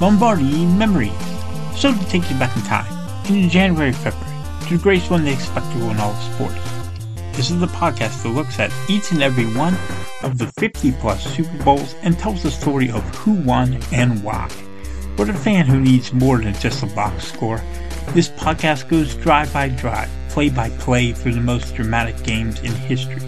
Lombardi Memories. So to take you back in time, in January, February, to the greatest one they expect to in all of sports. This is the podcast that looks at each and every one of the 50 plus Super Bowls and tells the story of who won and why. For the fan who needs more than just a box score, this podcast goes drive by drive, play by play through the most dramatic games in history.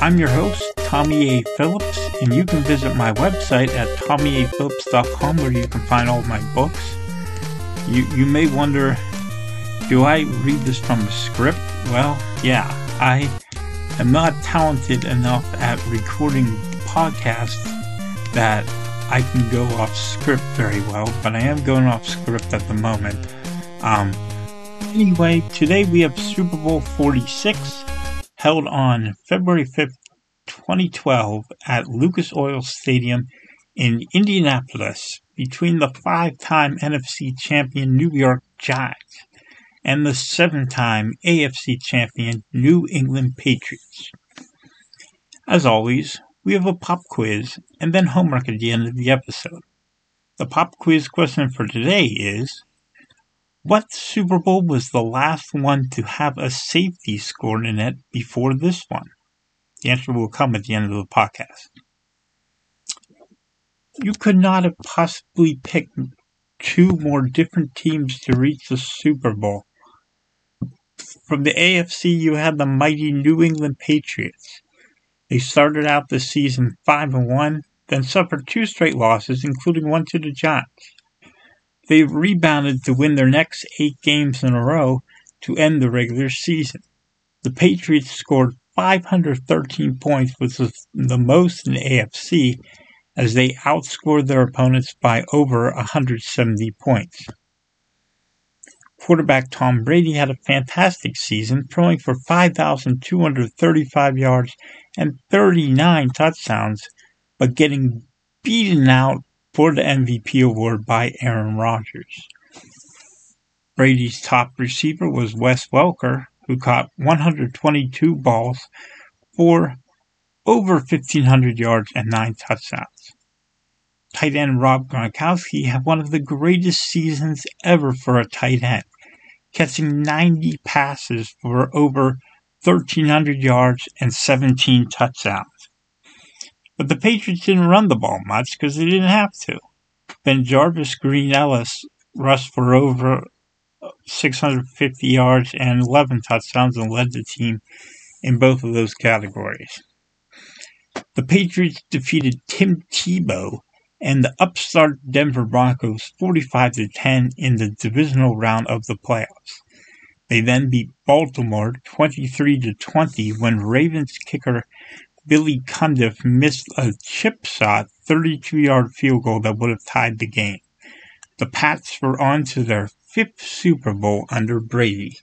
I'm your host, Tommy A. Phillips, and you can visit my website at tommyaphillips.com where you can find all my books. You, you may wonder, do I read this from a script? Well, yeah, I am not talented enough at recording podcasts that I can go off script very well, but I am going off script at the moment. Um, anyway, today we have Super Bowl 46 held on February 5th, 2012 at Lucas Oil Stadium in Indianapolis between the five-time NFC champion New York Giants and the seven-time AFC champion New England Patriots. As always, we have a pop quiz and then homework at the end of the episode. The pop quiz question for today is what Super Bowl was the last one to have a safety scored in it before this one? The answer will come at the end of the podcast. You could not have possibly picked two more different teams to reach the Super Bowl. From the AFC, you had the mighty New England Patriots. They started out the season 5 and 1, then suffered two straight losses, including one to the Giants. They rebounded to win their next eight games in a row to end the regular season. The Patriots scored 513 points, was the most in the AFC, as they outscored their opponents by over 170 points. Quarterback Tom Brady had a fantastic season, throwing for 5,235 yards and 39 touchdowns, but getting beaten out for the MVP award by Aaron Rodgers. Brady's top receiver was Wes Welker, who caught 122 balls for over 1,500 yards and nine touchdowns. Tight end Rob Gronkowski had one of the greatest seasons ever for a tight end, catching 90 passes for over 1,300 yards and 17 touchdowns. But the Patriots didn't run the ball much because they didn't have to. BenJarvus Green Ellis rushed for over 650 yards and 11 touchdowns and led the team in both of those categories. The Patriots defeated Tim Tebow and the upstart Denver Broncos 45 to 10 in the divisional round of the playoffs. They then beat Baltimore 23 to 20 when Ravens kicker Billy Cundiff missed a chip shot 32 yard field goal that would have tied the game. The Pats were on to their fifth Super Bowl under Brady.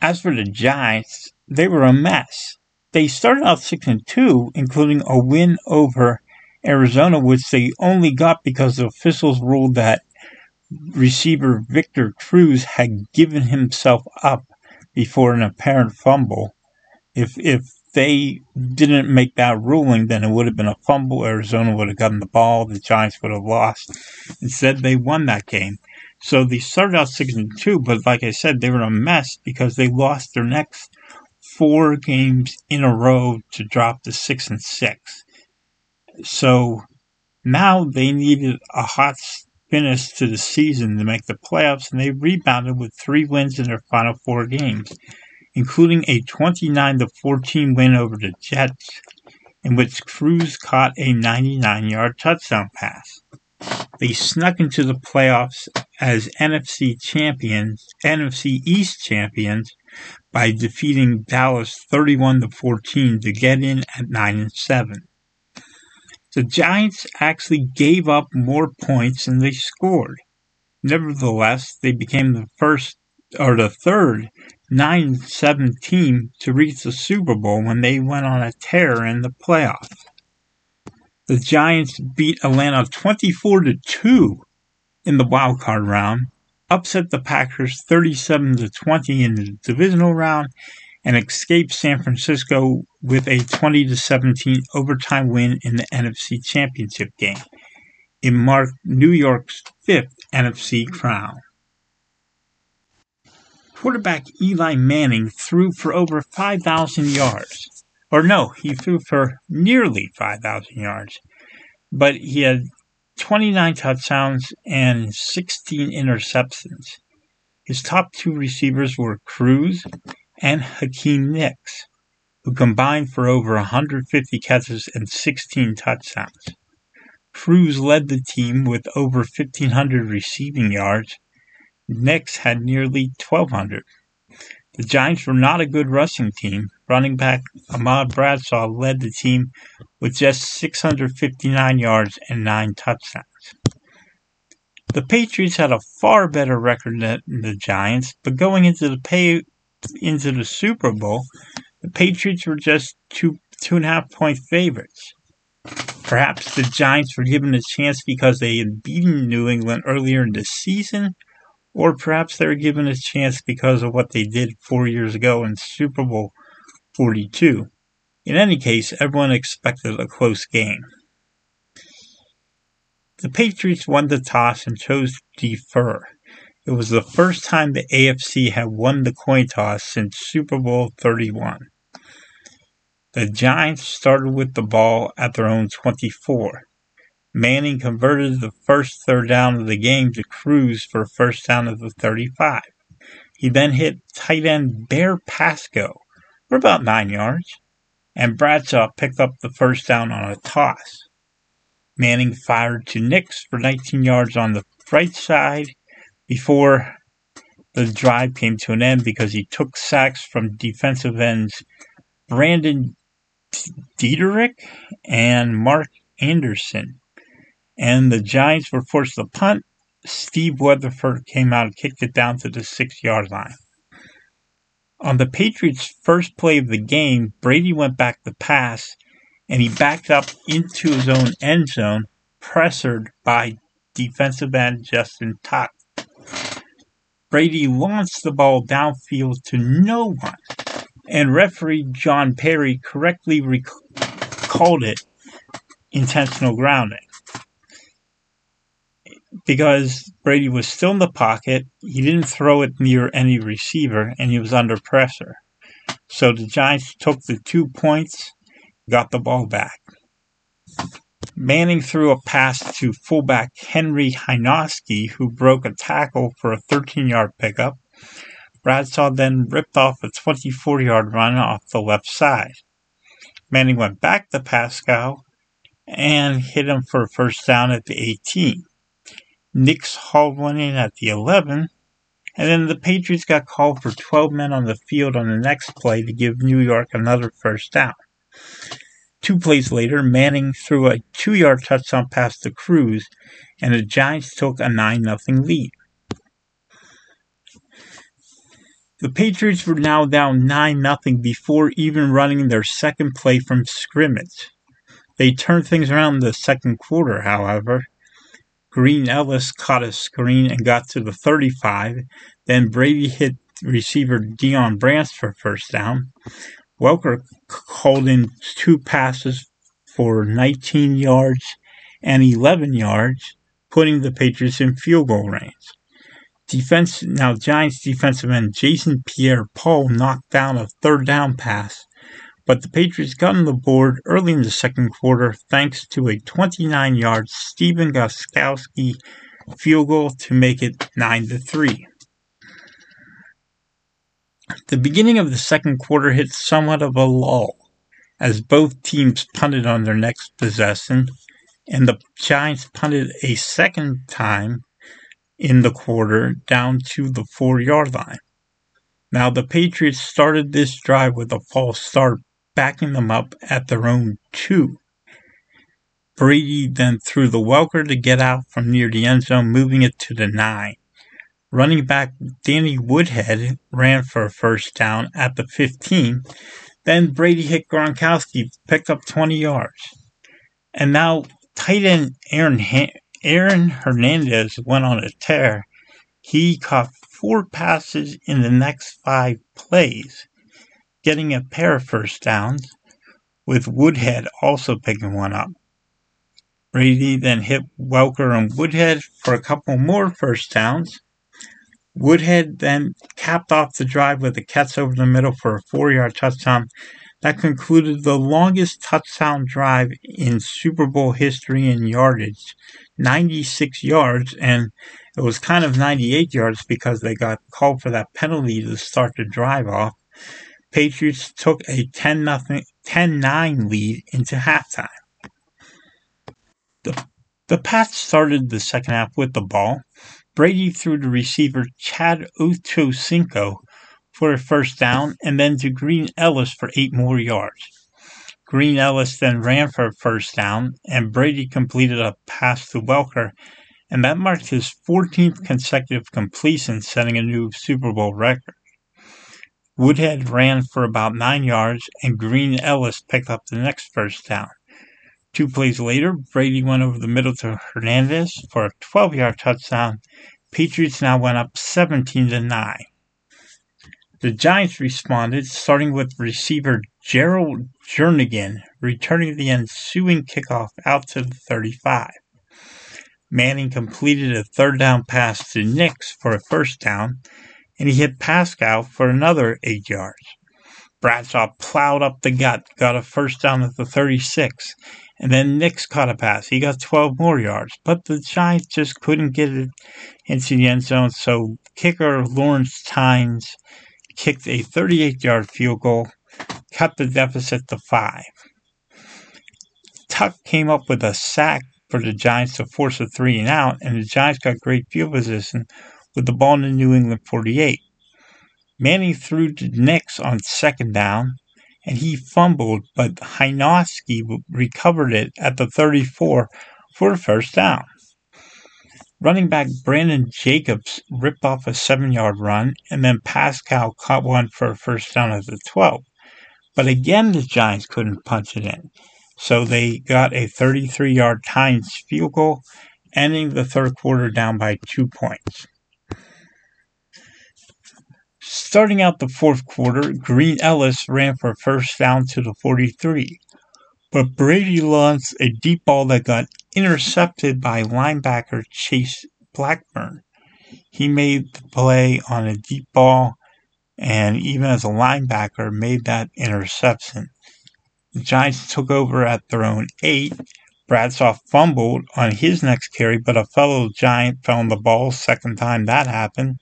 As for the Giants, they were a mess. They started out 6 and 2, including a win over Arizona, which they only got because the officials ruled that receiver Victor Cruz had given himself up before an apparent fumble. If if they didn't make that ruling, then it would have been a fumble. Arizona would have gotten the ball. The Giants would have lost. Instead, they won that game. So they started out six and two, but like I said, they were a mess because they lost their next four games in a row to drop to six and six. So Now they needed a hot finish to the season to make the playoffs, and they rebounded with three wins in their final four games, including a 29 to 14 win over the Jets, in which Cruz caught a 99 yard touchdown pass. They snuck into the playoffs as NFC champions, NFC East champions, by defeating Dallas 31 to 14 to get in at 9 and 7. The Giants actually gave up more points than they scored. Nevertheless, they became the first or the third 9 7 team to reach the Super Bowl when they went on a tear in the playoffs. The Giants beat Atlanta 24 to 2 in the wild card round, upset the Packers 37 to 20 in the divisional round, and escaped San Francisco with a 20 to 17 overtime win in the NFC Championship game. It marked New York's fifth NFC crown. Quarterback Eli Manning threw for over 5,000 yards. Or no, he threw for nearly 5,000 yards. But he had 29 touchdowns and 16 interceptions. His top two receivers were Cruz and Hakeem Nicks, who combined for over 150 catches and 16 touchdowns. Cruz led the team with over 1,500 receiving yards. Nicks had nearly 1,200. The Giants were not a good rushing team. Running back Ahmad Bradshaw led the team with just 659 yards and 9 touchdowns. The Patriots had a far better record than the Giants, but going into the pay, into the Super Bowl, the Patriots were just two two and a half point favorites. Perhaps the Giants were given a chance because they had beaten New England earlier in the season, or perhaps they were given a chance because of what they did four years ago in Super Bowl 42. In any case, everyone expected a close game. The Patriots won the toss and chose to defer. It was the first time the AFC had won the coin toss since Super Bowl 31. The Giants started with the ball at their own 24. Manning converted the first third down of the game to Cruz for a first down of the 35. He then hit tight end Bear Pascoe for about nine yards, and Bradshaw picked up the first down on a toss. Manning fired to Nicks for 19 yards on the right side before the drive came to an end because he took sacks from defensive ends Brandon Deaderick and Mark Anderson and the Giants were forced to punt. Steve Weatherford came out and kicked it down to the six yard line. On the Patriots' first play of the game, Brady went back to pass and he backed up into his own end zone, pressured by defensive end Justin Tuck. Brady launched the ball downfield to no one, and referee John Parry correctly rec- called it intentional grounding because Brady was still in the pocket. He didn't throw it near any receiver, and he was under pressure. So the Giants took the two points, got the ball back. Manning threw a pass to fullback Henry Hynoski, who broke a tackle for a 13 yard pickup. Bradshaw then ripped off a 24 yard run off the left side. Manning went back to Pascoe and hit him for a first down at the 18. Nicks hauled one in at the 11, and then the Patriots got called for 12 men on the field on the next play to give New York another first down. Two plays later, Manning threw a two yard touchdown pass to Cruz, and the Giants took a 9 0 lead. The Patriots were now down 9 0 before even running their second play from scrimmage. They turned things around in the second quarter, however, Green Ellis caught a screen and got to the 35. Then Brady hit receiver Deion Branch for first down. Welker called in two passes for 19 yards and 11 yards, putting the Patriots in field goal range. Defense now Giants defensive end Jason Pierre Paul knocked down a third down pass but the Patriots got on the board early in the second quarter thanks to a 29 yard Stephen Gostkowski field goal to make it 9 to 3. The beginning of the second quarter hit somewhat of a lull as both teams punted on their next possession, and the Giants punted a second time in the quarter down to the four yard line. Now, the Patriots started this drive with a false start, backing them up at their own two. Brady then threw the Welker to get out from near the end zone, moving it to the nine. Running back Danny Woodhead ran for a first down at the 15. Then Brady hit Gronkowski, picked up 20 yards. And now tight end Aaron, Aaron Hernandez went on a tear. He caught four passes in the next five plays, getting a pair of first downs, with Woodhead also picking one up. Brady then hit Welker and Woodhead for a couple more first downs. Woodhead then capped off the drive with a catch over the middle for a four yard touchdown that concluded the longest touchdown drive in Super Bowl history in yardage 96 yards, and it was kind of 98 yards because they got called for that penalty to start the drive off. Patriots took a 10 9 lead into halftime. The, the Pats started the second half with the ball. Brady threw to receiver Chad Ochocinco for a first down and then to Green Ellis for eight more yards. Green Ellis then ran for a first down, and Brady completed a pass to Welker, and that marked his 14th consecutive completion, setting a new Super Bowl record. Woodhead ran for about nine yards, and Green Ellis picked up the next first down. Two plays later, Brady went over the middle to Hernandez for a 12 yard touchdown. Patriots now went up 17 to 9. The Giants responded, starting with receiver Jerrel Jernigan, returning the ensuing kickoff out to the 35. Manning completed a third down pass to Nicks for a first down, and he hit Pascoe for another eight yards. Bradshaw plowed up the gut, got a first down at the 36, and then Nicks caught a pass. He got 12 more yards, but the Giants just couldn't get it into the end zone, so kicker Lawrence Tynes kicked a 38 yard field goal, cut the deficit to five. Tuck came up with a sack for the Giants to force a three and out, and the Giants got great field position with the ball in the New England 48. Manning threw to Nicks on second down, and he fumbled, but Hynoski recovered it at the 34 for a first down. Running back Brandon Jacobs ripped off a seven yard run, and then Pascoe caught one for a first down at the 12. But again, the Giants couldn't punch it in. So they got a 33 yard Tynes field goal, ending the third quarter down by two points. Starting out the fourth quarter, Green Ellis ran for a first down to the 43 but Brady launched a deep ball that got intercepted by linebacker Chase Blackburn. He made the play on a deep ball and even as a linebacker made that interception. The Giants took over at their own eight. Bradshaw fumbled on his next carry, but a fellow Giant found the ball second time that happened.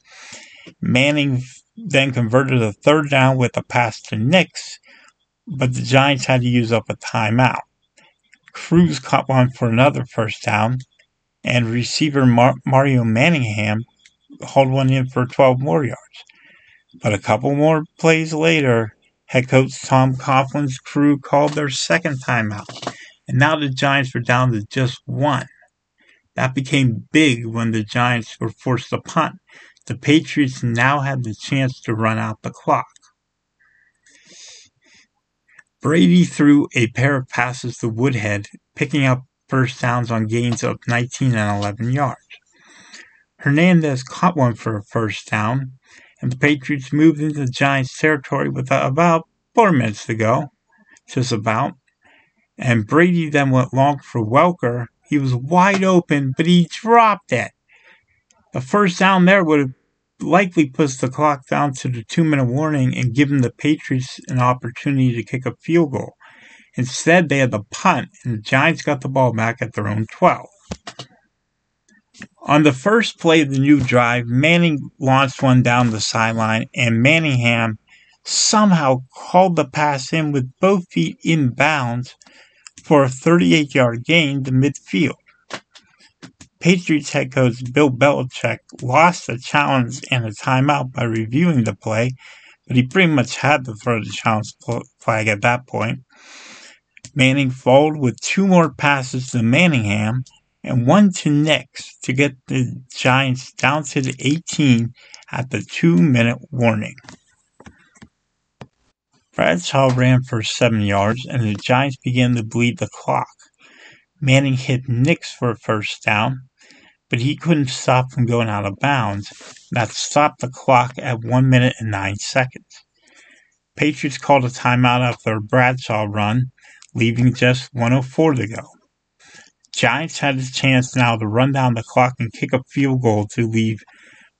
Manning then converted a third down with a pass to Nicks, but the Giants had to use up a timeout. Cruz caught one for another first down, and receiver Mar- Mario Manningham hauled one in for 12 more yards. But a couple more plays later, head coach Tom Coughlin's crew called their second timeout, and now the Giants were down to just one. That became big when the Giants were forced to punt. The Patriots now had the chance to run out the clock. Brady threw a pair of passes to Woodhead, picking up first downs on gains of 19 and 11 yards. Hernandez caught one for a first down, and the Patriots moved into the Giants' territory with about four minutes to go, just about. And Brady then went long for Welker. He was wide open, but he dropped it. The first down there would have likely puts the clock down to the two minute warning and given the Patriots an opportunity to kick a field goal. Instead, they had the punt, and the Giants got the ball back at their own 12. On the first play of the new drive, Manning launched one down the sideline, and Manningham somehow called the pass in with both feet in bounds for a 38 yard gain to midfield. Patriots head coach Bill Belichick lost the challenge and a timeout by reviewing the play, but he pretty much had to throw the challenge flag at that point. Manning followed with two more passes to Manningham and one to Nicks to get the Giants down to the 18 at the two minute warning. Bradshaw ran for seven yards and the Giants began to bleed the clock. Manning hit Nicks for a first down, but he couldn't stop from going out of bounds. That stopped the clock at one minute and nine seconds. Patriots called a timeout after a Bradshaw run, leaving just 104 to go. Giants had a chance now to run down the clock and kick a field goal to leave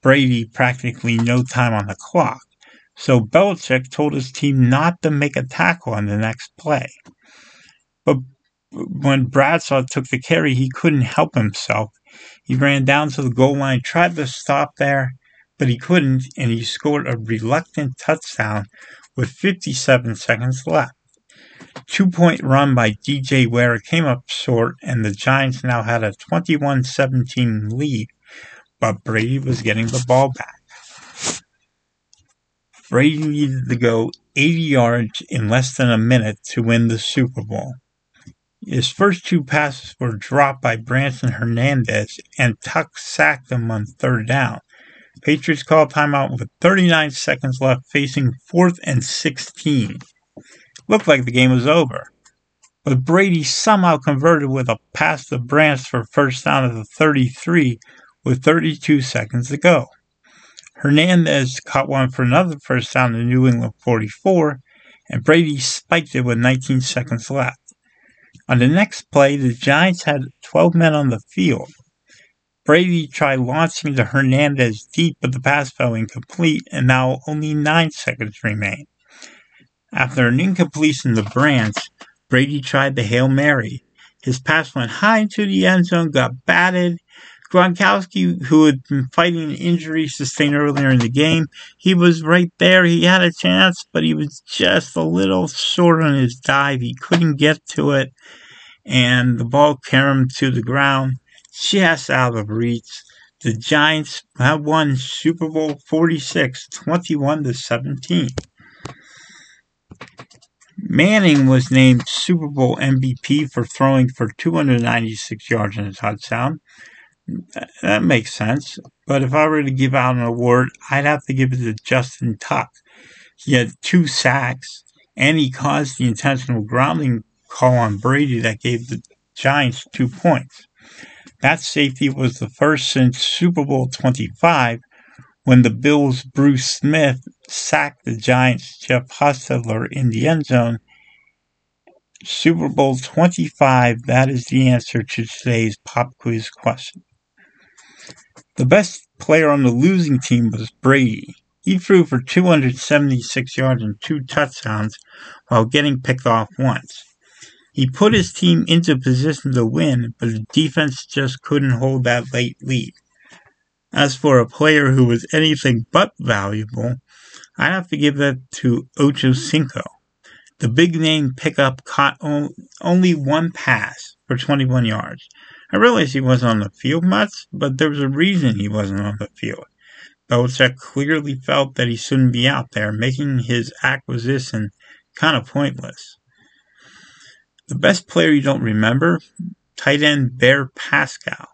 Brady practically no time on the clock. So Belichick told his team not to make a tackle on the next play. But when Bradshaw took the carry, he couldn't help himself. He ran down to the goal line, tried to stop there, but he couldn't, and he scored a reluctant touchdown with 57 seconds left. Two point run by DJ Ware came up short, and the Giants now had a 21 17 lead, but Brady was getting the ball back. Brady needed to go 80 yards in less than a minute to win the Super Bowl. His first two passes were dropped by Branson Hernandez, and Tuck sacked him on third down. Patriots called timeout with 39 seconds left, facing fourth and 16. Looked like the game was over. But Brady somehow converted with a pass to Branch for first down at the 33 with 32 seconds to go. Hernandez caught one for another first down to New England 44, and Brady spiked it with 19 seconds left. On the next play, the Giants had 12 men on the field. Brady tried launching to Hernandez deep, but the pass fell incomplete, and now only 9 seconds remain. After an incompletion to the Branch, Brady tried the Hail Mary. His pass went high into the end zone, got batted, Gronkowski, who had been fighting an injury sustained earlier in the game, he was right there. He had a chance, but he was just a little short on his dive. He couldn't get to it, and the ball carried to the ground, just out of reach. The Giants have won Super Bowl 46, 21 to 17. Manning was named Super Bowl MVP for throwing for 296 yards and a touchdown. That makes sense. But if I were to give out an award, I'd have to give it to Justin Tuck. He had two sacks, and he caused the intentional grounding call on Brady that gave the Giants two points. That safety was the first since Super Bowl 25 when the Bills' Bruce Smith sacked the Giants' Jeff Hostetler in the end zone. Super Bowl 25, that is the answer to today's pop quiz question. The best player on the losing team was Brady. He threw for 276 yards and two touchdowns while getting picked off once. He put his team into position to win, but the defense just couldn't hold that late lead. As for a player who was anything but valuable, I'd have to give that to Ocho Cinco. The big name pickup caught only one pass for 21 yards, I realize he wasn't on the field much, but there was a reason he wasn't on the field. Belichick clearly felt that he shouldn't be out there, making his acquisition kind of pointless. The best player you don't remember? Tight end Bear Pascoe.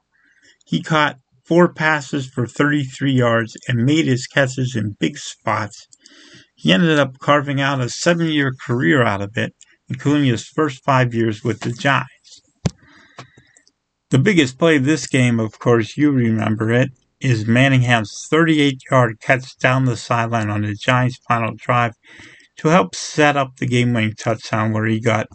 He caught four passes for 33 yards and made his catches in big spots. He ended up carving out a seven year career out of it, including his first five years with the Giants. The biggest play of this game, of course, you remember it, is Manningham's 38 yard catch down the sideline on the Giants' final drive to help set up the game winning touchdown where he got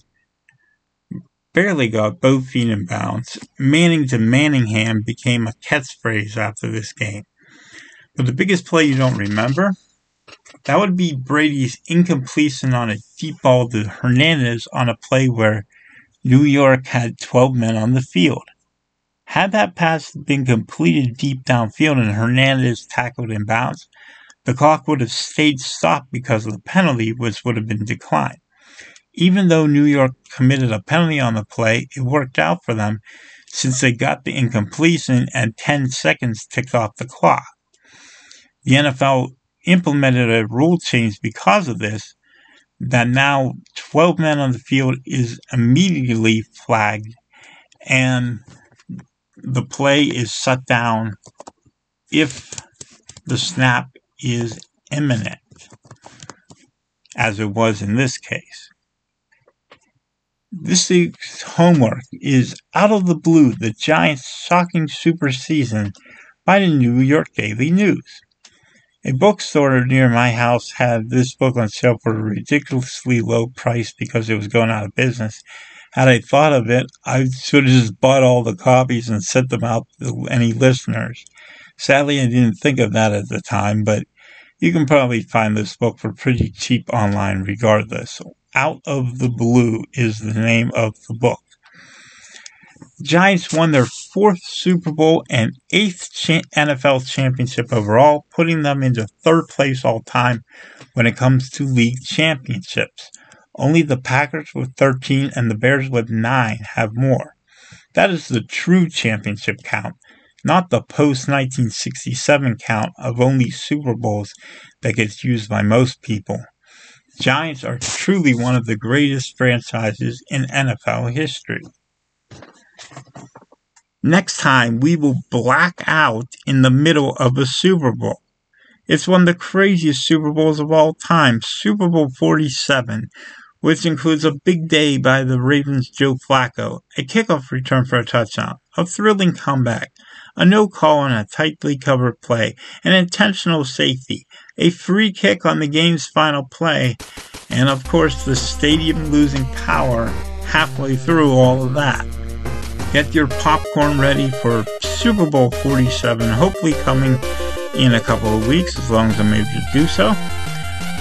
barely got both feet in bounds. Manning to Manningham became a catchphrase after this game. But the biggest play you don't remember? That would be Brady's incompletion on a deep ball to Hernandez on a play where New York had 12 men on the field. Had that pass been completed deep downfield and Hernandez tackled in bounds, the clock would have stayed stopped because of the penalty, which would have been declined. Even though New York committed a penalty on the play, it worked out for them since they got the incompletion and 10 seconds ticked off the clock. The NFL implemented a rule change because of this that now 12 men on the field is immediately flagged and the play is shut down if the snap is imminent, as it was in this case. This week's homework is Out of the Blue, the Giants' shocking super season by the New York Daily News. A bookstore near my house had this book on sale for a ridiculously low price because it was going out of business. Had I thought of it, I should have just bought all the copies and sent them out to any listeners. Sadly, I didn't think of that at the time, but you can probably find this book for pretty cheap online regardless. Out of the Blue is the name of the book. Giants won their fourth Super Bowl and eighth NFL championship overall, putting them into third place all time when it comes to league championships. Only the Packers with 13 and the Bears with 9 have more. That is the true championship count, not the post 1967 count of only Super Bowls that gets used by most people. Giants are truly one of the greatest franchises in NFL history. Next time, we will black out in the middle of a Super Bowl. It's one of the craziest Super Bowls of all time, Super Bowl 47, which includes a big day by the Ravens' Joe Flacco, a kickoff return for a touchdown, a thrilling comeback, a no call on a tightly covered play, an intentional safety, a free kick on the game's final play, and of course the stadium losing power halfway through all of that. Get your popcorn ready for Super Bowl 47, hopefully coming in a couple of weeks, as long as I'm able to do so.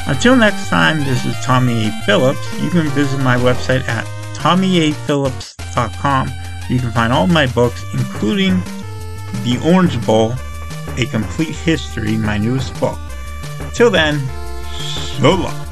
Until next time, this is Tommy A. Phillips. You can visit my website at tommyaphillips.com. You can find all my books, including The Orange Bowl, A Complete History, my newest book. Till then, so long.